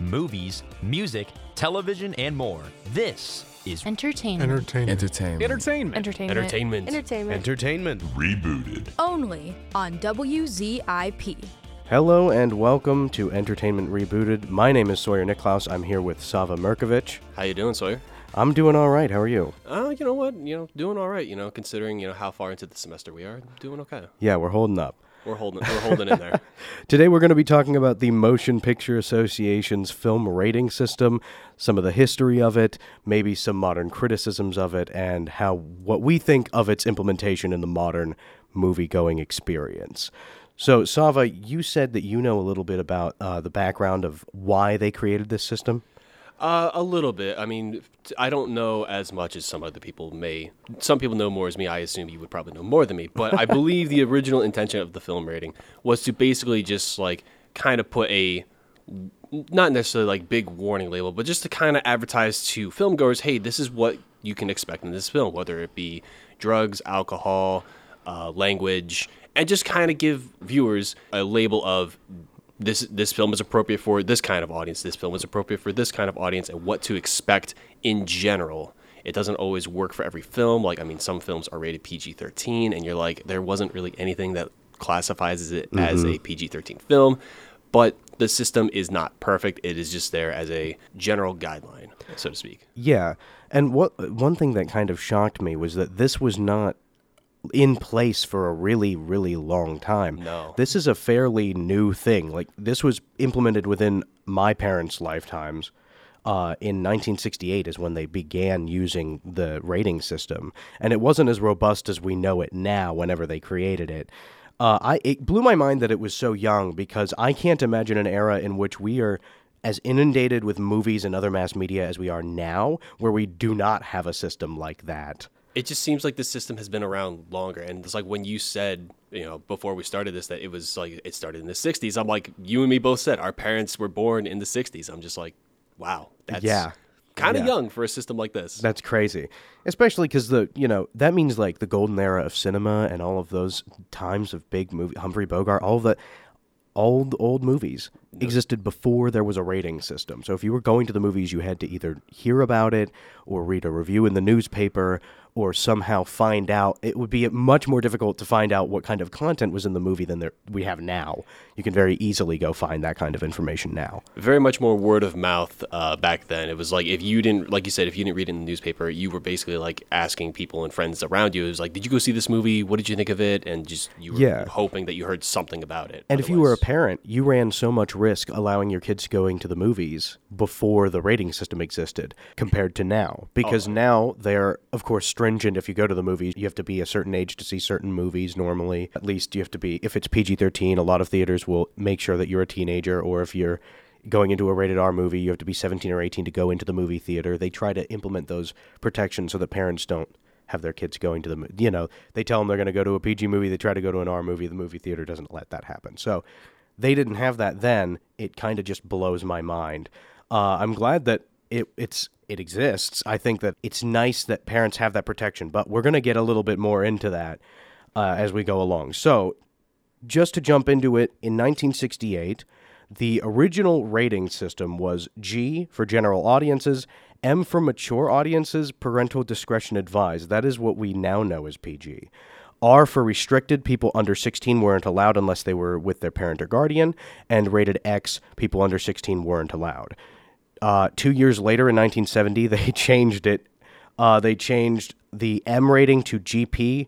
movies, music, television, and more. This is Entertainment. Entertainment. Entertainment. Entertainment. Entertainment. Entertainment. Entertainment. Entertainment. Rebooted. Only on WZIP. Hello and welcome to Entertainment Rebooted. My name is Sawyer Niklaus. I'm here with Sava Merkovich. How you doing, Sawyer? I'm doing all right. How are you? Uh, you know what? You know, doing all right. You know, considering you know how far into the semester we are, doing okay. Yeah, we're holding up. We're holding, we're holding in there. Today we're going to be talking about the Motion Picture Association's film rating system, some of the history of it, maybe some modern criticisms of it, and how what we think of its implementation in the modern movie-going experience. So, Sava, you said that you know a little bit about uh, the background of why they created this system. Uh, a little bit. I mean, I don't know as much as some other people may. Some people know more as me. I assume you would probably know more than me. But I believe the original intention of the film rating was to basically just like kind of put a not necessarily like big warning label, but just to kind of advertise to filmgoers, hey, this is what you can expect in this film, whether it be drugs, alcohol, uh, language, and just kind of give viewers a label of this this film is appropriate for this kind of audience. This film is appropriate for this kind of audience, and what to expect in general. It doesn't always work for every film. Like I mean, some films are rated PG-13, and you're like, there wasn't really anything that classifies it as a mm-hmm. PG-13 film. But the system is not perfect. It is just there as a general guideline, so to speak. Yeah, and what one thing that kind of shocked me was that this was not in place for a really really long time. No. This is a fairly new thing. Like this was implemented within my parents' lifetimes. Uh, in 1968 is when they began using the rating system, and it wasn't as robust as we know it now. Whenever they created it, uh, I it blew my mind that it was so young because I can't imagine an era in which we are as inundated with movies and other mass media as we are now, where we do not have a system like that. It just seems like this system has been around longer. And it's like when you said you know before we started this that it was like it started in the 60s i'm like you and me both said our parents were born in the 60s i'm just like wow that's Yeah. kind of Yeah. young for a system like this. That's crazy, especially because the you know that means like the golden era of cinema and all of those times of big movie Humphrey Bogart, all of the old old movies existed before there was a rating system. So if you were going to the movies, you had to either hear about it or read a review in the newspaper or somehow find out. It would be much more difficult to find out what kind of content was in the movie than there, we have now. You can very easily go find that kind of information now. very much more word of mouth uh, back then it was like if you didn't like you said if you didn't read it in the newspaper you were basically like asking people and friends around you it was like did you go see this movie what did you think of it and just you were Yeah. hoping that you heard something about it And if you were a parent, you ran so much risk allowing your kids going to the movies before the rating system existed compared to now. Because now they're, of course, stringent. If you go to the movies, you have to be a certain age to see certain movies normally. At least you have to be, if it's PG 13, a lot of theaters will make sure that you're a teenager, or if you're going into a rated R movie, you have to be 17 or 18 to go into the movie theater. They try to implement those protections so that parents don't have their kids going to the you know they tell them they're going to go to a PG movie they try to go to an R movie the movie theater doesn't let that happen so they didn't have that then it kind of just blows my mind uh, I'm glad that it it's it exists I think that it's nice that parents have that protection but we're going to get a little bit more into that uh, as we go along so just to jump into it, in 1968, the original rating system was G for general audiences, M for mature audiences, parental discretion advised. That is what we now know as PG. R for restricted, people under 16 weren't allowed unless they were with their parent or guardian, and rated X, people under 16 weren't allowed. Uh, two years later, in 1970, they changed it. Uh, they changed the M rating to GP.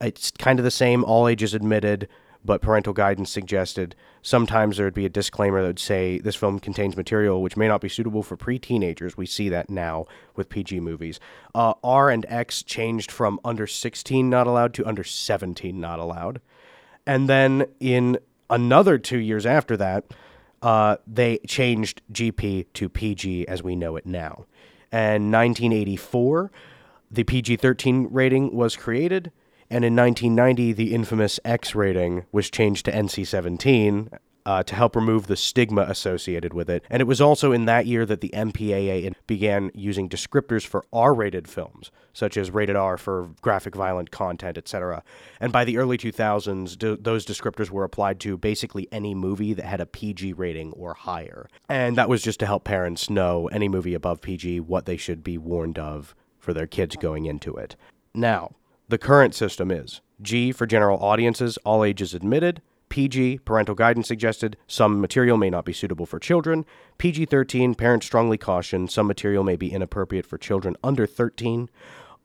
It's kind of the same, all ages admitted, but parental guidance suggested. Sometimes there would be a disclaimer that would say this film contains material which may not be suitable for pre-teenagers. We see that now with PG movies. Uh, R and X changed from under 16 not allowed to under 17 not allowed. And then in another two years after that, uh, they changed GP to PG as we know it now. And 1984, the PG 13 rating was created. And in 1990, the infamous X rating was changed to NC 17. Uh, to help remove the stigma associated with it. And it was also in that year that the MPAA began using descriptors for R rated films, such as rated R for graphic violent content, etc. And by the early 2000s, d- those descriptors were applied to basically any movie that had a PG rating or higher. And that was just to help parents know any movie above PG what they should be warned of for their kids going into it. Now, the current system is G for general audiences, all ages admitted. PG, parental guidance suggested, some material may not be suitable for children. PG 13, parents strongly caution, some material may be inappropriate for children under 13.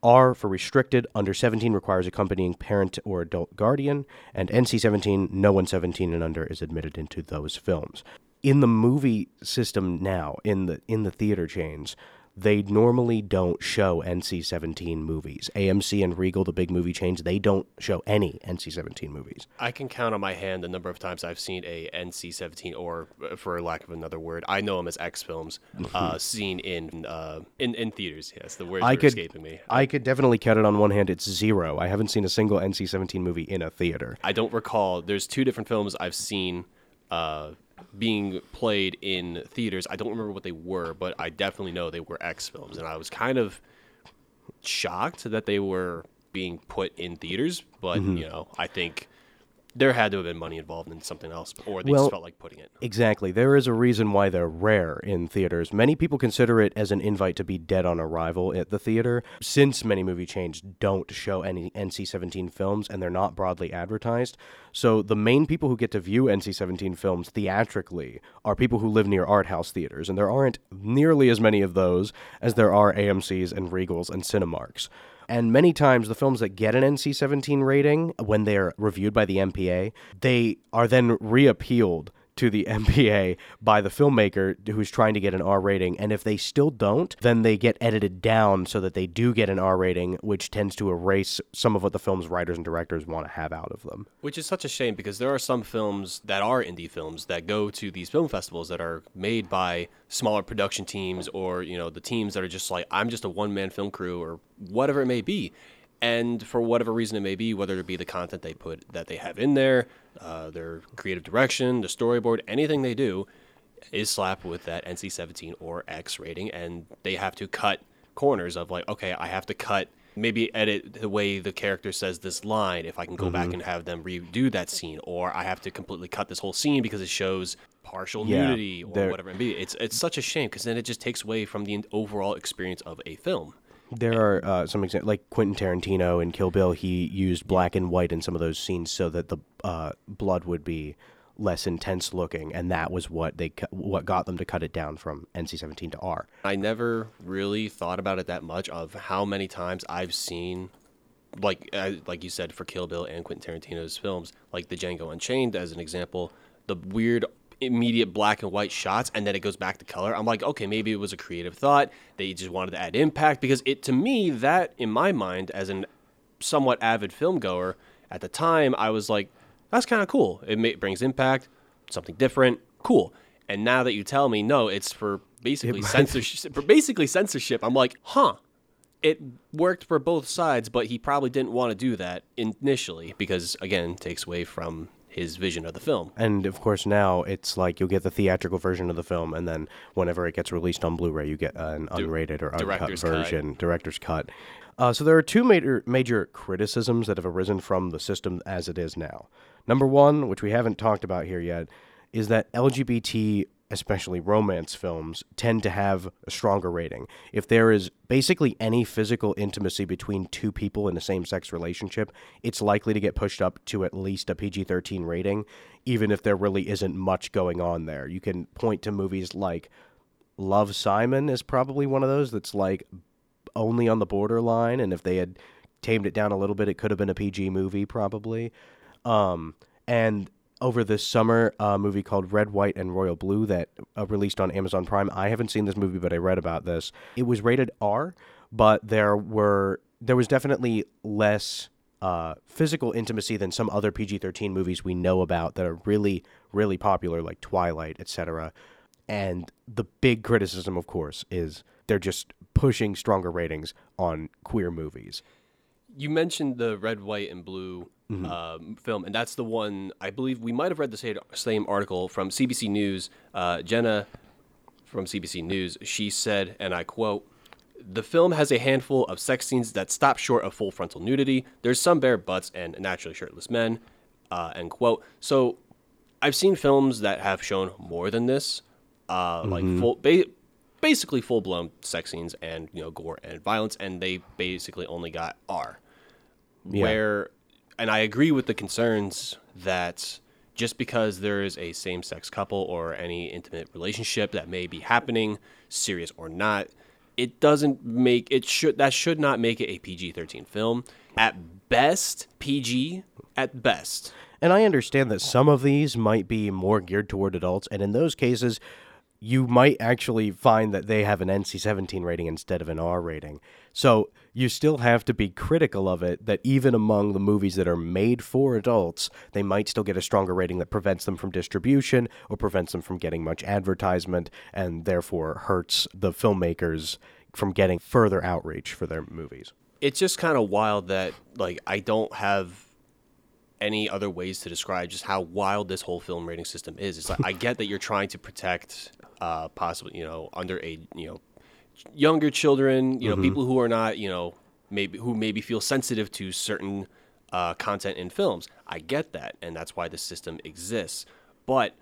R for restricted, under 17 requires accompanying parent or adult guardian. And NC 17, no one 17 and under is admitted into those films. In the movie system now, in the in the theater chains, they normally don't show NC-17 movies. AMC and Regal, the big movie chains, they don't show any NC-17 movies. I can count on my hand the number of times I've seen a NC-17, or uh, for lack of another word, I know them as X films, uh, seen in uh, in in theaters. Yes, the words I are could escaping me. I could definitely count it on one hand. It's zero. I haven't seen a single NC-17 movie in a theater. I don't recall. There's two different films I've seen uh, being played in theaters. I don't remember what they were, but I definitely know they were X films, and I was kind of shocked that they were being put in theaters. But Mm-hmm. you know, I think there had to have been money involved in something else, or they Well, just felt like putting it. Exactly. There is a reason why they're rare in theaters. Many people consider it as an invite to be dead on arrival at the theater, since many movie chains don't show any NC 17 films and they're not broadly advertised. So the main people who get to view NC 17 films theatrically are people who live near art house theaters, and there aren't nearly as many of those as there are AMCs and Regals and Cinemarks. And many times, the films that get an NC 17 rating, when they're reviewed by the MPA, they are then reappealed to the MPA by the filmmaker who's trying to get an R rating. And if they still don't, then they get edited down so that they do get an R rating, which tends to erase some of what the film's writers and directors want to have out of them. Which is such a shame because there are some films that are indie films that go to these film festivals that are made by smaller production teams or, you know, the teams that are just like, I'm just a one man film crew or whatever it may be. And for whatever reason it may be, whether it be the content they put that they have in there, uh, their creative direction, the storyboard, anything they do is slapped with that NC 17 or X rating. And they have to cut corners of like, okay, I have to cut maybe edit the way the character says this line if I can go back and have them redo that scene, or I have to completely cut this whole scene because it shows partial Yeah, nudity or whatever it may be. It's it's such a shame because then it just takes away from the overall experience of a film. There are uh, some examples, like Quentin Tarantino in Kill Bill. He used black and white in some of those scenes so that the uh, blood would be less intense looking, and that was what they cu- what got them to cut it down from NC-17 to R. I never really thought about it that much of how many times I've seen, like uh, like you said, for Kill Bill and Quentin Tarantino's films, like the Django Unchained as an example, the weird immediate black and white shots and then it goes back to color. I'm like, okay, maybe it was a creative thought. They just wanted to add impact because it to me that in my mind as an somewhat avid film goer at the time, I was like, that's kind of cool. It ma- brings impact, something different, cool. And now that you tell me, no, it's for basically censorship. For basically censorship, I'm like, huh. It worked for both sides, but he probably didn't want to do that initially because, again, takes away from his vision of the film. And of course, now it's like you'll get the theatrical version of the film, and then whenever it gets released on Blu-ray, you get an unrated or uncut director's cut. version, director's cut. Uh, so there are two major major criticisms that have arisen from the system as it is now. Number one, which we haven't talked about here yet, is that LGBT, especially romance films, tend to have a stronger rating. If there is basically any physical intimacy between two people in a same sex relationship, it's likely to get pushed up to at least a PG 13 rating, even if there really isn't much going on there. You can point to movies like Love Simon is probably one of those that's like only on the borderline, and if they had tamed it down a little bit, it could have been a PG movie, probably. Um, and over this summer, a movie called Red, White, and Royal Blue that uh, released on Amazon Prime. I haven't seen this movie, but I read about this. It was rated R, but there were there was definitely less uh, physical intimacy than some other PG thirteen movies we know about that are really really popular, like Twilight, etc. And the big criticism, of course, is they're just pushing stronger ratings on queer movies. You mentioned the red, white, and blue um, film, and that's the one I believe we might have read the same, same article from CBC News. Uh, Jenna from CBC News, she said, and I quote. The film has a handful of sex scenes that stop short of full frontal nudity. There's some bare butts and naturally shirtless men. Uh, end quote. So, I've seen films that have shown more than this, uh, like full, ba- basically full blown sex scenes and you know gore and violence, and they basically only got R. Where, and I agree with the concerns that just because there is a same sex couple or any intimate relationship that may be happening, serious or not, it doesn't make it should that should not make it a PG thirteen film. At best, PG. At best. And I understand that some of these might be more geared toward adults, and in those cases, you might actually find that they have an NC 17 rating instead of an R rating. So you still have to be critical of it that even among the movies that are made for adults, they might still get a stronger rating that prevents them from distribution or prevents them from getting much advertisement and therefore hurts the filmmakers from getting further outreach for their movies. it's just kind of wild that like I don't have any other ways to describe just how wild this whole film rating system is. It's like I get that you're trying to protect uh possibly, you know, underage, you know, younger children, you know, people who are not, you know, maybe who maybe feel sensitive to certain uh, content in films. I get that, and that's why the system exists. But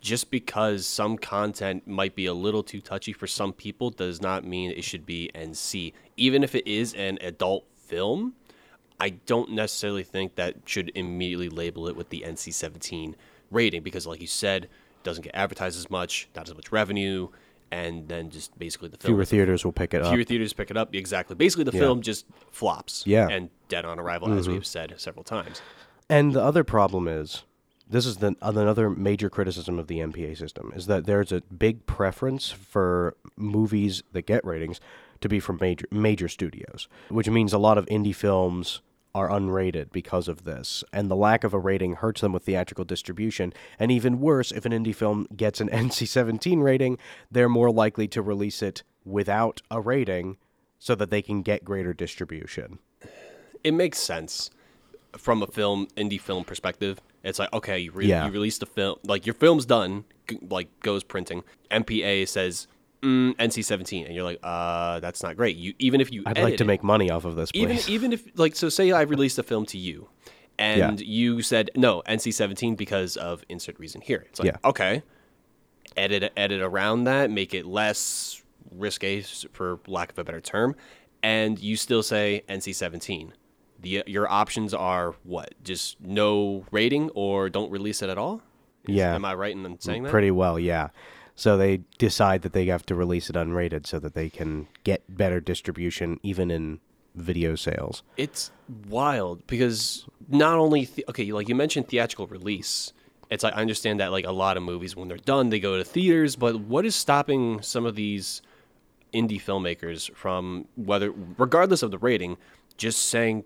just because some content might be a little too touchy for some people does not mean it should be NC. Even if it is an adult film, I don't necessarily think that should immediately label it with the NC 17 rating because, like you said, it doesn't get advertised as much, not as much revenue, and then just basically the film. Fewer theaters will pick it up. Fewer theaters pick it up. Exactly. Basically, the film just flops. Yeah. Mm-hmm. And dead on arrival, as we've said several times. And the other problem is, this is the, another major criticism of the MPA system is that there's a big preference for movies that get ratings to be from major major studios, which means a lot of indie films are unrated because of this, and the lack of a rating hurts them with theatrical distribution. And even worse, if an indie film gets an NC-17 rating, they're more likely to release it without a rating so that they can get greater distribution. it makes sense from a film indie film perspective. It's like okay, you, re- Yeah. you release the film, like your film's done, like goes printing. MPA says mm, NC-17, and you're like, uh, that's not great. You even if you I'd like to it- make money off of this, please. even even if like so say I released a film to you, and you said no NC-17 because of insert reason here. It's like Yeah. okay, edit edit around that, make it less risque for lack of a better term, and you still say NC-17. The your options are what? Just no rating or don't release it at all. Is- Yeah. Am I right in saying that? Pretty well, yeah. So they decide that they have to release it unrated so that they can get better distribution even in video sales. It's wild because not only okay, like you mentioned theatrical release. It's like I understand that like a lot of movies when they're done they go to theaters, but what is stopping some of these indie filmmakers from whether regardless of the rating, just saying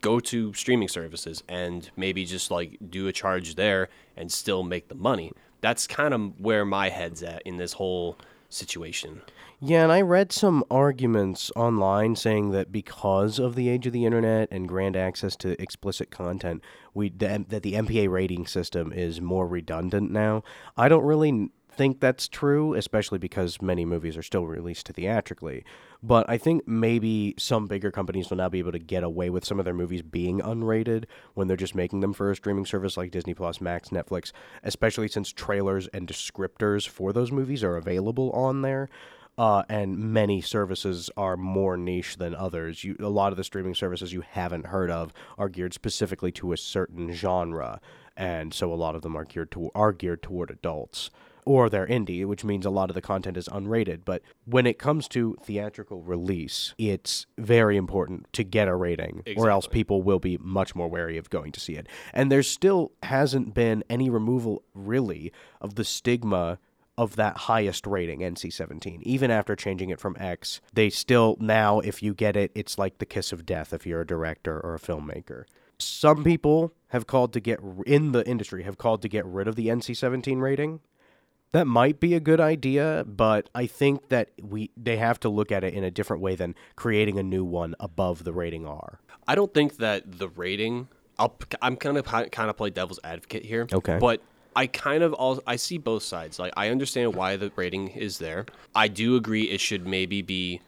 go to streaming services and maybe just like do a charge there and still make the money. That's kind of where my head's at in this whole situation. Yeah, and I read some arguments online saying that because of the age of the internet and grand access to explicit content, we that the MPA rating system is more redundant now. I don't really think that's true, especially because many movies are still released theatrically. But I think maybe some bigger companies will now be able to get away with some of their movies being unrated when they're just making them for a streaming service like Disney Plus, Max, Netflix, especially since trailers and descriptors for those movies are available on there. Uh, and many services are more niche than others. You, a lot of the streaming services you haven't heard of are geared specifically to a certain genre, and so a lot of them are geared to are geared toward adults or they're indie, which means a lot of the content is unrated. But when it comes to theatrical release, it's very important to get a rating, or else people will be much more wary of going to see it. And there still hasn't been any removal, really, of the stigma of that highest rating, NC 17. Even after changing it from X, they still now, if you get it, it's like the kiss of death if you're a director or a filmmaker. Some people have called to get, in the industry, have called to get rid of the NC 17 rating. That might be a good idea, but I think that we they have to look at it in a different way than creating a new one above the rating R. I don't think that the rating. I'll, I'm kind of kind of play devil's advocate here. Okay. But I kind of all I see both sides. Like I understand why the rating is there. I do agree it should maybe be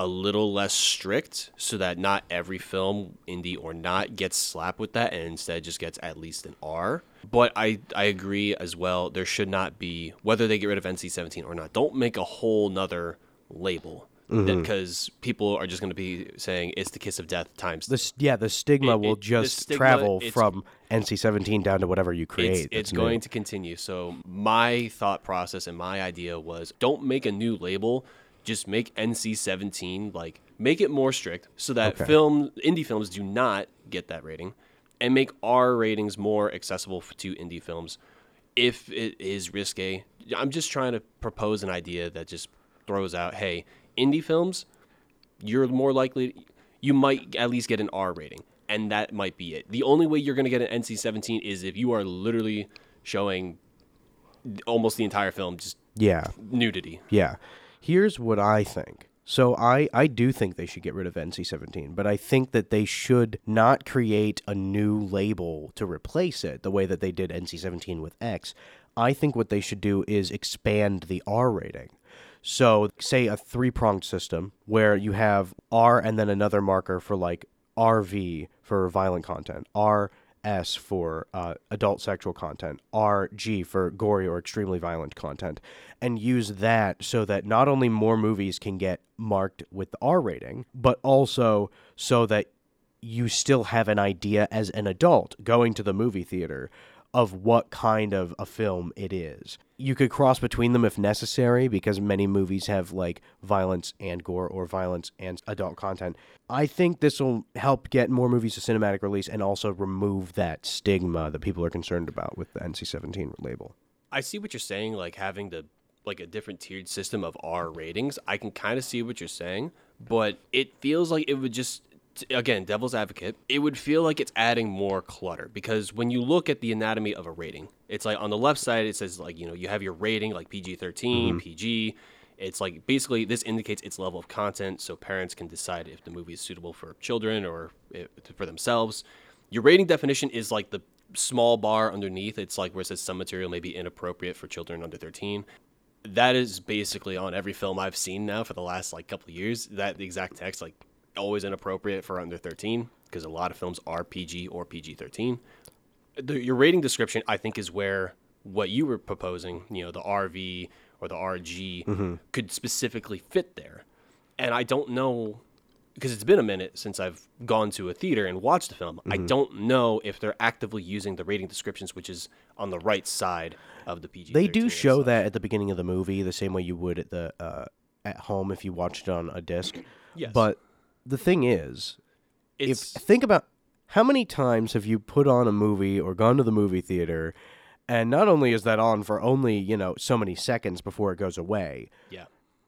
a little less strict so that not every film, indie or not, gets slapped with that and instead just gets at least an R. But I, I agree as well, there should not be, whether they get rid of NC 17 or not, don't make a whole nother label. Mm-hmm. Because people are just going to be saying it's the kiss of death times. This yeah, the stigma It- will it- just stigma, travel from NC-17 down to whatever you create. it's, it's new. going to continue. So my thought process and my idea was don't make a new label, just make NC-17 like make it more strict so that Okay. film indie films do not get that rating and make R ratings more accessible to indie films if it is risque. I'm just trying to propose an idea that just throws out, hey, indie films, you're more likely you might at least get an R rating, and that might be it. The only way you're going to get an NC-17 is if you are literally showing almost the entire film just Yeah. nudity. Yeah. Here's what I think. So I, I do think they should get rid of NC-17, but I think that they should not create a new label to replace it the way that they did NC-17 with X. I think what they should do is expand the R rating. So say a three-pronged system where you have R and then another marker for like RV for violent content, RS for uh, adult sexual content, RG for gory or extremely violent content, and use that so that not only more movies can get marked with the R rating, but also so that you still have an idea as an adult going to the movie theater of what kind of a film it is. You could cross between them if necessary because many movies have like violence and gore or violence and adult content. I think this will help get more movies to cinematic release and also remove that stigma that people are concerned about with the NC-17 label. I see what you're saying, like having the like a different tiered system of R ratings. I can kind of see what you're saying, but it feels like it would just again, devil's advocate, it would feel like it's adding more clutter because when you look at the anatomy of a rating, it's like on the left side it says like, you know, you have your rating like PG-13, mm-hmm. PG. It's like basically this indicates its level of content so parents can decide if the movie is suitable for children or eh, for themselves. Your rating definition is like the small bar underneath. It's like where it says some material may be inappropriate for children under 13. That is basically on every film I've seen now for the last like couple of years. That exact text like always inappropriate for under 13 because a lot of films are PG or PG-13. The, your rating description I think is where what you were proposing, you know, the RV or the RG could specifically fit there. And I don't know because it's been a minute since I've gone to a theater and watched a film. I don't know if they're actively using the rating descriptions, which is on the right side of the PG. They do show that at the beginning of the movie, the same way you would at the uh, at home if you watched it on a disc. Yes. But the thing is, if think about how many times have you put on a movie or gone to the movie theater, and not only is that on for only you know so many seconds before it goes away, yeah.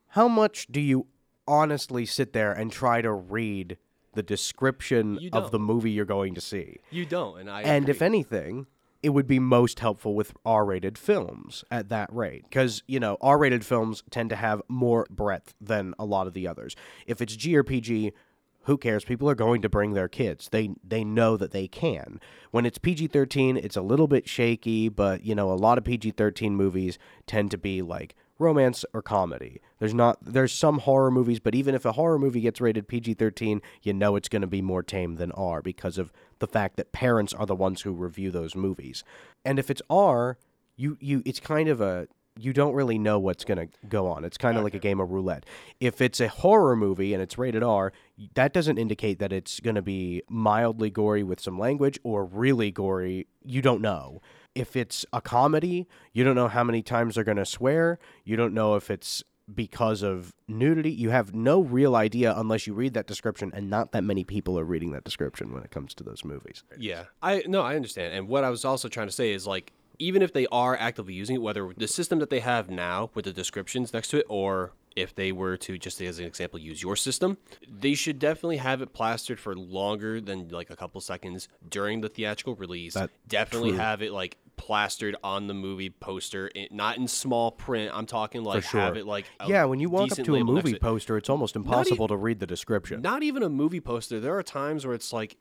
how much do you honestly sit there and try to read the description of the movie you're going to see? You don't, and I. and if anything, it would be most helpful with R-rated films at that rate because you know R-rated films tend to have more breadth than a lot of the others. If it's G or PG, who cares? People are going to bring their kids. They they know that they can. When it's PG-13, it's a little bit shaky, but you know a lot of PG-13 movies tend to be like romance or comedy. There's not there's some horror movies, but even if a horror movie gets rated PG-13, you know it's going to be more tame than R because of the fact that parents are the ones who review those movies. And if it's R, you you it's kind of a you don't really know what's going to go on. It's kind of like a game of roulette. If it's a horror movie and it's rated R, that doesn't indicate that it's going to be mildly gory with some language or really gory. You don't know. If it's a comedy, you don't know how many times they're going to swear. You don't know if it's because of nudity. You have no real idea unless you read that description, and not that many people are reading that description when it comes to those movies. Yeah, I no, I understand. And what I was also trying to say is like, even if they are actively using it, whether the system that they have now with the descriptions next to it, or if they were to just as an example use your system, they should definitely have it plastered for longer than like a couple seconds during the theatrical release. That- definitely true. have it like plastered on the movie poster, in, not in small print. I'm talking like sure. have it like yeah, when you walk up to a movie poster, it's almost e- impossible to read the description. Not even a movie poster. There are times where it's like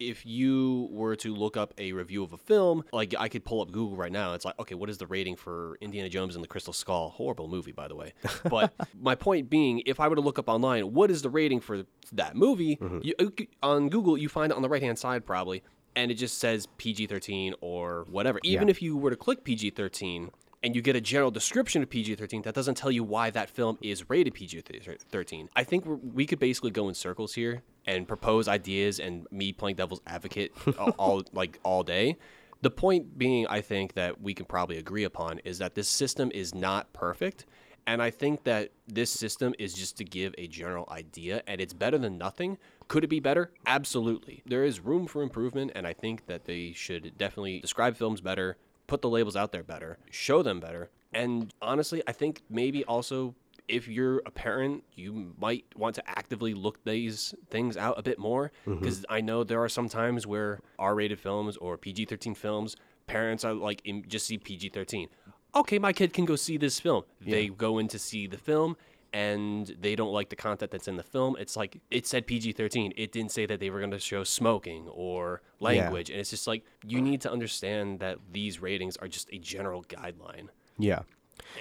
if you were to look up a review of a film, like I could pull up Google right now, it's like, okay, what is the rating for Indiana Jones and the Crystal Skull? Horrible movie, by the way. But my point being, if I were to look up online, what is the rating for that movie? Mm-hmm. You, on Google, you find it on the right hand side probably, and it just says PG 13 or whatever. Even Yeah. if you were to click PG 13, and you get a general description of PG 13, that doesn't tell you why that film is rated PG 13. I think we're, we could basically go in circles here and propose ideas and me playing devil's advocate all, all like all day. The point being, I think that we can probably agree upon is that this system is not perfect. And I think that this system is just to give a general idea, and it's better than nothing. Could it be better? Absolutely. There is room for improvement, and I think that they should definitely describe films better, put the labels out there better, show them better. And honestly, I think maybe also if you're a parent, you might want to actively look these things out a bit more mm-hmm. because I know there are some times where R-rated films or PG-13 films, parents are like just see PG-13. Okay, my kid can go see this film. They go in to see the film and they don't like the content that's in the film. It's like it said PG-13. It didn't say that they were going to show smoking or language, and it's just like you need to understand that these ratings are just a general guideline, Yeah.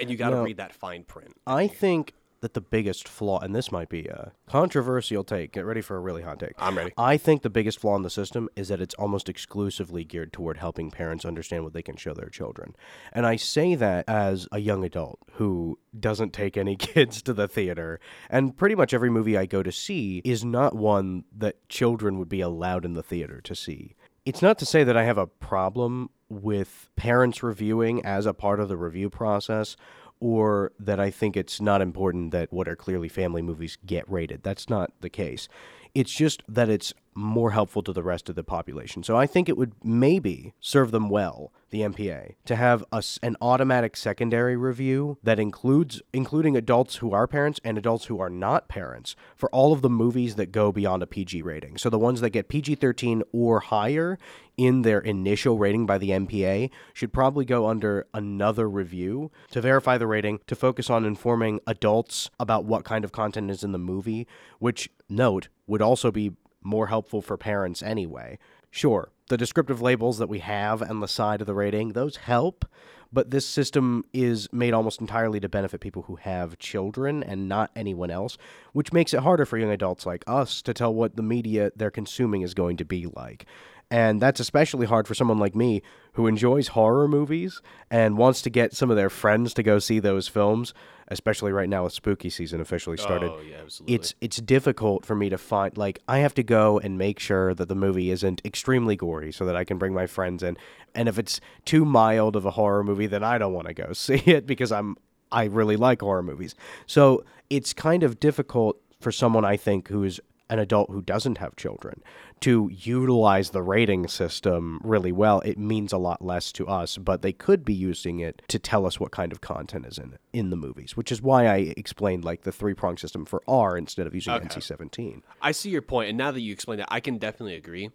and you got to read that fine print. I think that the biggest flaw, and this might be a controversial take. Get ready for a really hot take. I'm ready. I think the biggest flaw in the system is that it's almost exclusively geared toward helping parents understand what they can show their children. And I say that as a young adult who doesn't take any kids to the theater. And pretty much every movie I go to see is not one that children would be allowed in the theater to see. It's not to say that I have a problem with parents reviewing as a part of the review process or that I think it's not important that what are clearly family movies get rated. That's not the case. It's just that it's more helpful to the rest of the population. So I think it would maybe serve them well, the MPA, to have a an automatic secondary review that includes including adults who are parents and adults who are not parents for all of the movies that go beyond a PG rating. So the ones that get PG-13 or higher in their initial rating by the MPA should probably go under another review to verify the rating, to focus on informing adults about what kind of content is in the movie, which, note, would also be more helpful for parents anyway. Sure, the descriptive labels that we have on the side of the rating, those help, but this system is made almost entirely to benefit people who have children and not anyone else, which makes it harder for young adults like us to tell what the media they're consuming is going to be like. And that's especially hard for someone like me who enjoys horror movies and wants to get some of their friends to go see those films, especially right now with spooky season officially started. Oh, yeah, absolutely. It's it's difficult for me to find like I have to go and make sure that the movie isn't extremely gory so that I can bring my friends in. And if it's too mild of a horror movie, then I don't want to go see it because I'm I really like horror movies. So it's kind of difficult for someone I think who's an adult who doesn't have children to utilize the rating system really well. It means a lot less to us, but they could be using it to tell us what kind of content is in in the movies, which is why I explained like the three prong system for R instead of using Okay. NC seventeen. I see your point, and now that you explained that, I can definitely agree.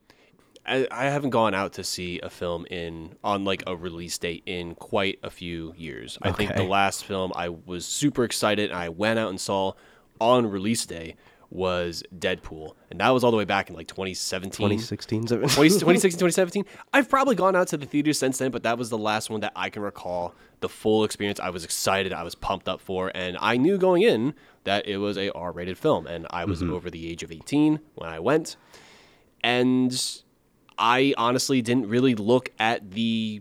I, I haven't gone out to see a film in on like a release date in quite a few years. I think the last film I was super excited and I went out and saw on release day was Deadpool, and that was all the way back in like 2017. 2016, 2016, 2017. I've probably gone out to the theater since then, but that was the last one that I can recall. The full experience, I was excited, I was pumped up for, and I knew going in that it was a R-rated film, and I was over the age of 18 when I went, and I honestly didn't really look at the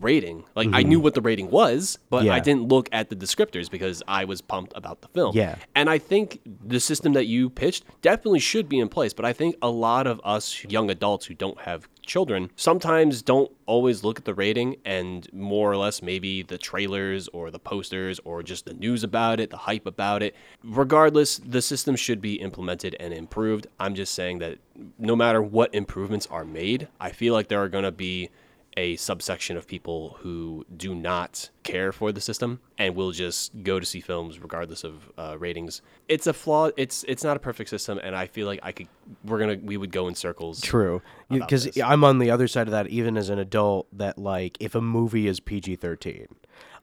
rating. Like I mm-hmm. knew what the rating was, but I didn't look at the descriptors because I was pumped about the film. Yeah. And I think the system that you pitched definitely should be in place. But I think a lot of us young adults who don't have children sometimes don't always look at the rating and more or less maybe the trailers or the posters or just the news about it, the hype about it. Regardless, the system should be implemented and improved. I'm just saying that no matter what improvements are made, I feel like there are going to be a subsection of people who do not care for the system and will just go to see films regardless of uh, ratings. It's a flaw. It's it's not a perfect system, and I feel like I could. We're gonna we would go in circles. True, because. I'm on the other side of that. Even as an adult, that like if a movie is PG-13,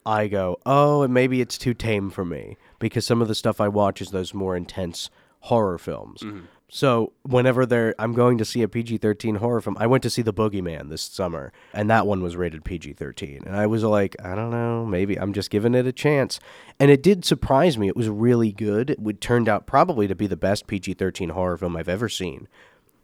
I go, oh, and maybe it's too tame for me because some of the stuff I watch is those more intense horror films. So whenever they're, I'm going to see a PG-13 horror film. I went to see The Boogeyman this summer, and that one was rated PG-13, and I was like, I don't know, maybe I'm just giving it a chance, and it did surprise me. It was really good. It would turned out probably to be the best PG-13 horror film I've ever seen,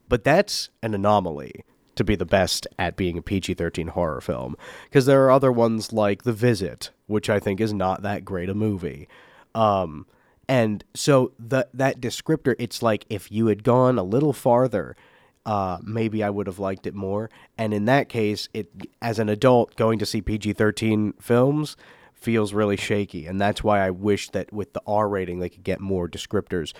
but that's an anomaly to be the best at being a PG-13 horror film because there are other ones like The Visit, which I think is not that great a movie. Um, and so that descriptor, it's like if you had gone a little farther, uh, maybe I would have liked it more. And in that case, it as an adult going to see PG thirteen films feels really shaky, and that's why I wish that with the R rating they could get more descriptors,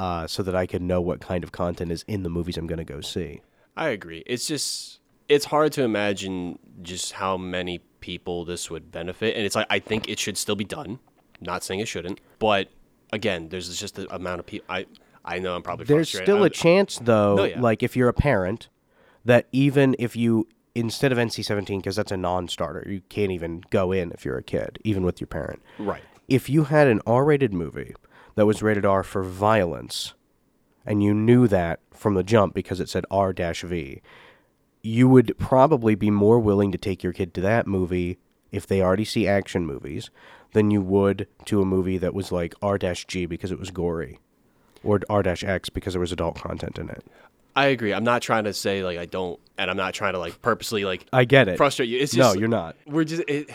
uh, so that I could know what kind of content is in the movies I'm going to go see. I agree. It's just it's hard to imagine just how many people this would benefit, and it's like I think it should still be done. Not saying it shouldn't, but again, there's just the amount of people. I I know I'm probably There's frustrated. still a chance, though, No, yeah. like if you're a parent, that even if you instead of NC-17, because that's a non-starter, you can't even go in if you're a kid, even with your parent. Right. If you had an R-rated movie that was rated R for violence, and you knew that from the jump because it said R-V, you would probably be more willing to take your kid to that movie if they already see action movies than you would to a movie that was like R-G because it was gory or R-X because there was adult content in it. I agree. I'm not trying to say like I don't, and I'm not trying to like purposely like I get it. frustrate you. It's just, No, you're not. We're just it.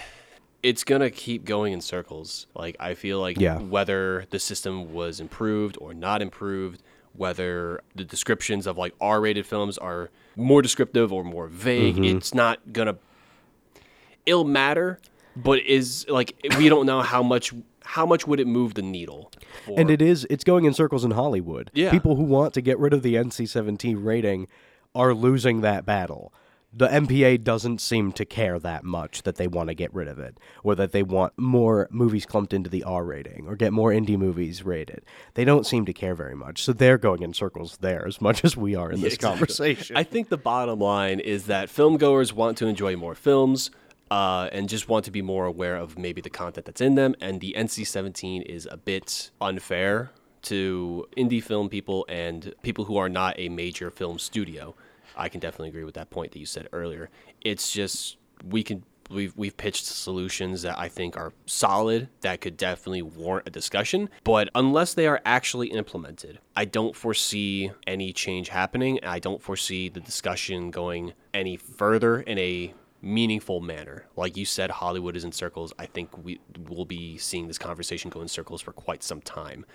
It's gonna keep going in circles. Like I feel like Yeah. whether the system was improved or not improved, whether the descriptions of like R-rated films are more descriptive or more vague, Mm-hmm. it's not gonna. It'll matter, but is like we don't know how much. How much would it move the needle? For, And it is it's going in circles in Hollywood. Yeah. People who want to get rid of the NC-17 rating are losing that battle. The MPA doesn't seem to care that much that they want to get rid of it or that they want more movies clumped into the R rating or get more indie movies rated. They don't seem to care very much. So they're going in circles there as much as we are in this exactly. conversation. I think the bottom line is that film goers want to enjoy more films uh, and just want to be more aware of maybe the content that's in them. And the NC 17 is a bit unfair to indie film people and people who are not a major film studio. I can definitely agree with that point that you said earlier. It's just we can we've we've pitched solutions that I think are solid that could definitely warrant a discussion, but unless they are actually implemented, I don't foresee any change happening. I don't foresee the discussion going any further in a meaningful manner. Like you said Hollywood is in circles. I think we will be seeing this conversation go in circles for quite some time.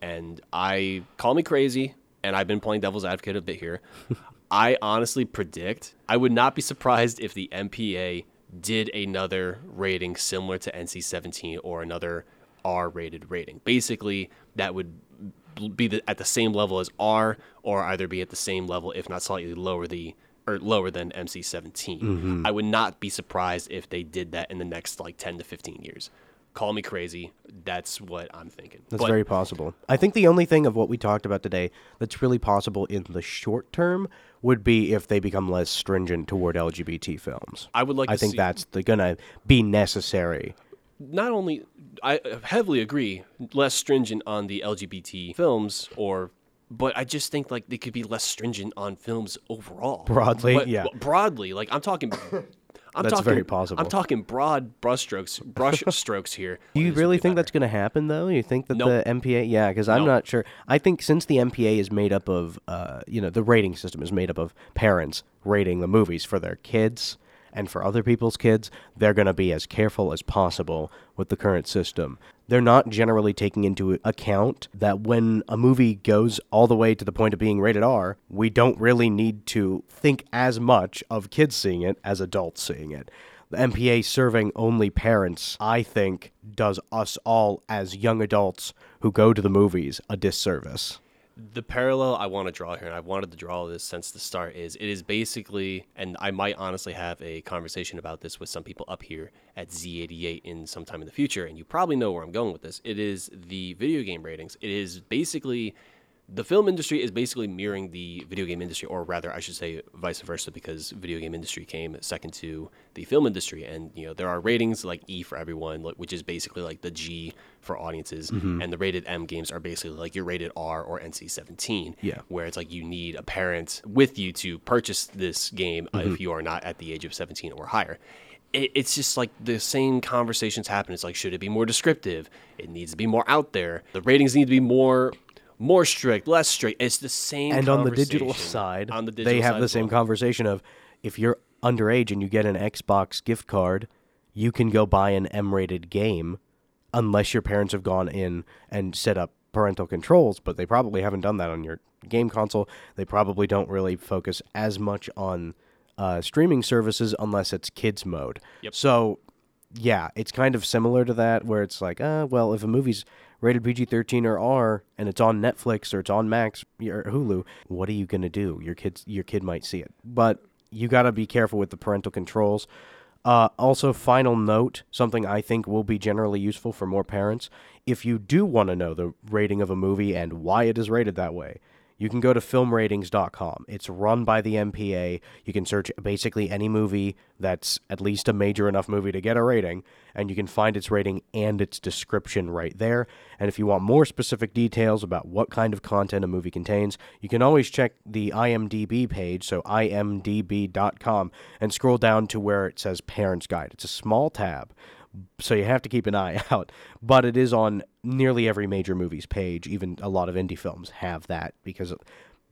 And I call me crazy, and I've been playing devil's advocate a bit here. I honestly predict I would not be surprised if the MPA did another rating similar to NC 17 or another R rated rating. Basically, that would be the, at the same level as R or either be at the same level, if not slightly lower the or lower than NC 17. Mm-hmm. I would not be surprised if they did that in the next like 10 to 15 years. Call me crazy. That's what I'm thinking. That's But- very possible. I think the only thing of what we talked about today that's really possible in the short term would be if they become less stringent toward LGBT films. I would like I to think see- that's the, gonna be necessary. not only I heavily agree less stringent on the LGBT films or but I just think like they could be less stringent on films overall. Broadly, But- yeah. broadly, like I'm talking I'm That's talking, very possible. I'm talking broad brushstrokes, brush strokes here. Do you really think better. that's going to happen, though? You think that Nope. the MPA? Yeah, because I'm Nope. not sure. I think since the MPA is made up of, uh, you know, the rating system is made up of parents rating the movies for their kids and for other people's kids, they're going to be as careful as possible with the current system. They're not generally taking into account that when a movie goes all the way to the point of being rated R, we don't really need to think as much of kids seeing it as adults seeing it the MPA serving only parents, I think, does us all as young adults who go to the movies a disservice. The parallel I want to draw here, and I've wanted to draw this since the start, is it is basically, and I might honestly have a conversation about this with some people up here at Z88 in sometime in the future, and you probably know where I'm going with this. It is the video game ratings. It is basically the film industry is basically mirroring the video game industry, or rather, I should say vice versa, because video game industry came second to the film industry. And you know, there are ratings like E for everyone, which is basically like the G for audiences, and the rated M games are basically like your rated R or NC-17. Yeah. where it's like you need a parent with you to purchase this game uh, if you are not at the age of 17 or higher. It's just like the same conversations happen. It's like, should it be more descriptive? It needs to be more out there. The ratings need to be more more strict, less strict. It's the same. and on the digital side, on the digital side, they have the same well. conversation of if you're underage and you get an Xbox gift card, you can go buy an M-rated game unless your parents have gone in and set up parental controls, but they probably haven't done that on your game console. They probably don't really focus as much on uh, streaming services unless it's kids mode. Yep. So yeah, it's kind of similar to that where it's like, uh, well, if a movie's rated PG 13 or R and it's on Netflix or it's on Max or Hulu, what are you going to do? Your kids your kid might see it. But you got to be careful with the parental controls. Uh, also, final note something I think will be generally useful for more parents. If you do want to know the rating of a movie and why it is rated that way, you can go to filmratings.com. It's run by the MPA. You can search basically any movie that's at least a major enough movie to get a rating, and you can find its rating and its description right there. And if you want more specific details about what kind of content a movie contains, you can always check the IMDb page, so imdb.com, and scroll down to where it says Parents Guide. It's a small tab so you have to keep an eye out. But it is on nearly every major movies page. Even a lot of indie films have that because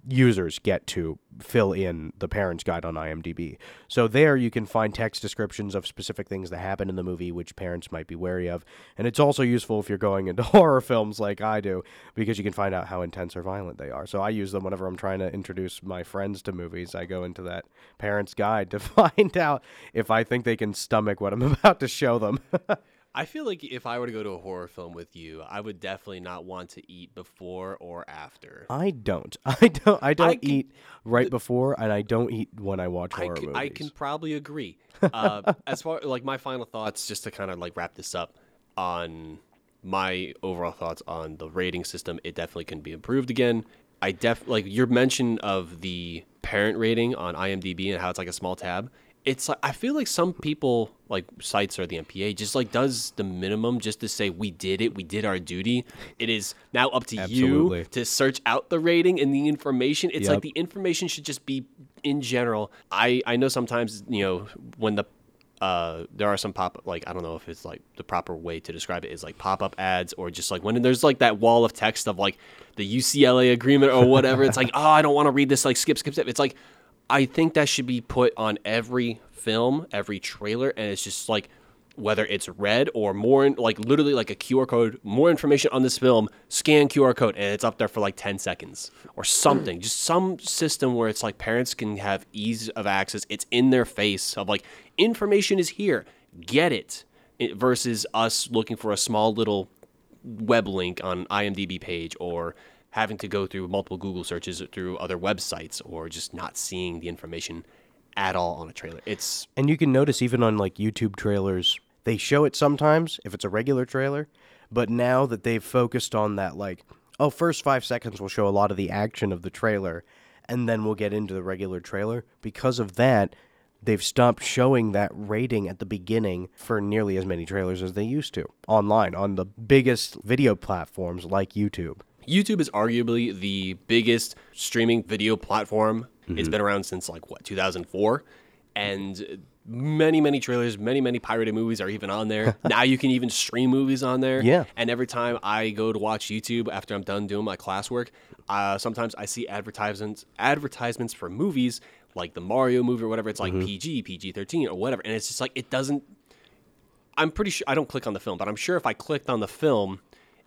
users get to fill in the parents guide on IMDb. So there you can find text descriptions of specific things that happen in the movie which parents might be wary of. And it's also useful if you're going into horror films like I do because you can find out how intense or violent they are. So I use them whenever I'm trying to introduce my friends to movies. I go into that parents guide to find out if I think they can stomach what I'm about to show them. I feel like if I were to go to a horror film with you, I would definitely not want to eat before or after. I don't. I don't. I don't can- eat right before, and I don't eat when I watch I horror can, movies. I can probably agree. Uh, as far like my final thoughts, just to kind of like wrap this up on my overall thoughts on the rating system, it definitely can be improved again. I def like your mention of the parent rating on IMDb and how it's like a small tab. It's like I feel like some people like sites or the MPA just like does the minimum just to say we did it, we did our duty. It is now up to Absolutely. you to search out the rating and the information. It's Yep. like the information should just be in general. I I know sometimes you know when the uh, there are some pop like I don't know if it's like the proper way to describe it is like pop up ads or just like when there's like that wall of text of like the EULA agreement or whatever. it's like oh I don't want to read this like skip skip skip. It's like I think that should be put on every film, every trailer, and it's just like whether it's red or more like literally like a QR code, more information on this film, scan QR code, and it's up there for like 10 seconds or something. Just some system where it's like parents can have ease of access. It's in their face of like information is here, get it, it versus us looking for a small little web link on IMDb page or having to go through multiple Google searches through other websites or just not seeing the information at all on a trailer. It's And you can notice even on like YouTube trailers, they show it sometimes if it's a regular trailer, but now that they've focused on that like oh, first 5 seconds will show a lot of the action of the trailer and then we'll get into the regular trailer. Because of that, they've stopped showing that rating at the beginning for nearly as many trailers as they used to online on the biggest video platforms like YouTube. YouTube is arguably the biggest streaming video platform. It's been around since like what 2004, and many many trailers, many many pirated movies are even on there. now you can even stream movies on there. Yeah. And every time I go to watch YouTube after I'm done doing my classwork, uh, sometimes I see advertisements advertisements for movies like the Mario movie or whatever. It's like PG, PG 13 or whatever, and it's just like it doesn't I'm pretty sure I don't click on the film, but I'm sure if I clicked on the film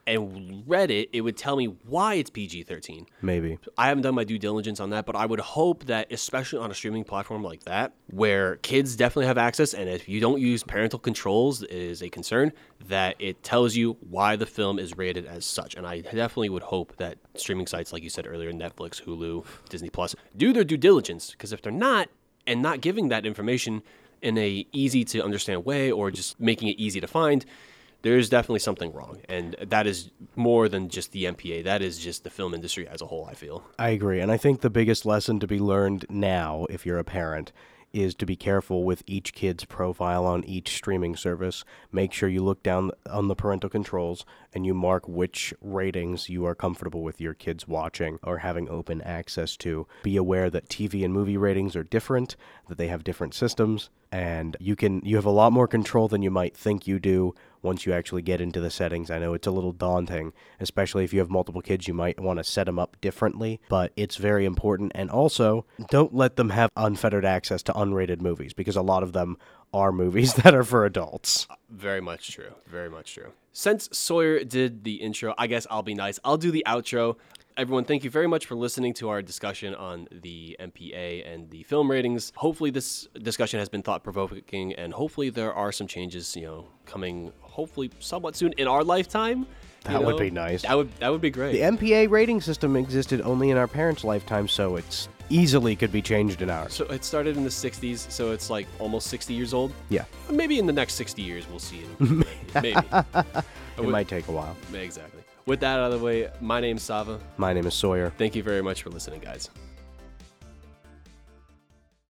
and read it, it would tell me why it's PG 13. Maybe. I haven't done my due diligence on that, but I would hope that, especially on a streaming platform like that, where kids definitely have access, and if you don't use parental controls is a concern, that it tells you why the film is rated as such. And I definitely would hope that streaming sites, like you said earlier, Netflix, Hulu, Disney Plus, do their due diligence, because if they're not, and not giving that information in a easy to understand way, or just making it easy to find, there is definitely something wrong, and that is more than just the MPA. That is just the film industry as a whole. I feel. I agree. And I think the biggest lesson to be learned now, if you're a parent, is to be careful with each kid's profile on each streaming service. Make sure you look down on the parental controls and you mark which ratings you are comfortable with your kids watching or having open access to. Be aware that TV and movie ratings are different, that they have different systems, and you can you have a lot more control than you might think you do once you actually get into the settings. I know it's a little daunting, especially if you have multiple kids, you might want to set them up differently, but it's very important. And also, don't let them have unfettered access to unrated movies because a lot of them are movies that are for adults. Very much true. Very much true. Since Sawyer did the intro, I guess I'll be nice. I'll do the outro. Everyone, thank you very much for listening to our discussion on the MPA and the film ratings. Hopefully, this discussion has been thought provoking, and hopefully, there are some changes, you know, coming hopefully somewhat soon in our lifetime. That would be nice. That would that would be great. The MPA rating system existed only in our parents' lifetime, so it's easily could be changed in ours. So it started in the 60s, so it's like almost 60 years old. Yeah, Maybe in the next 60 years we'll see it. Maybe. it might take a while. Exactly. With that out of the way, my name's Sava. My name is Sawyer. Thank you very much for listening, guys.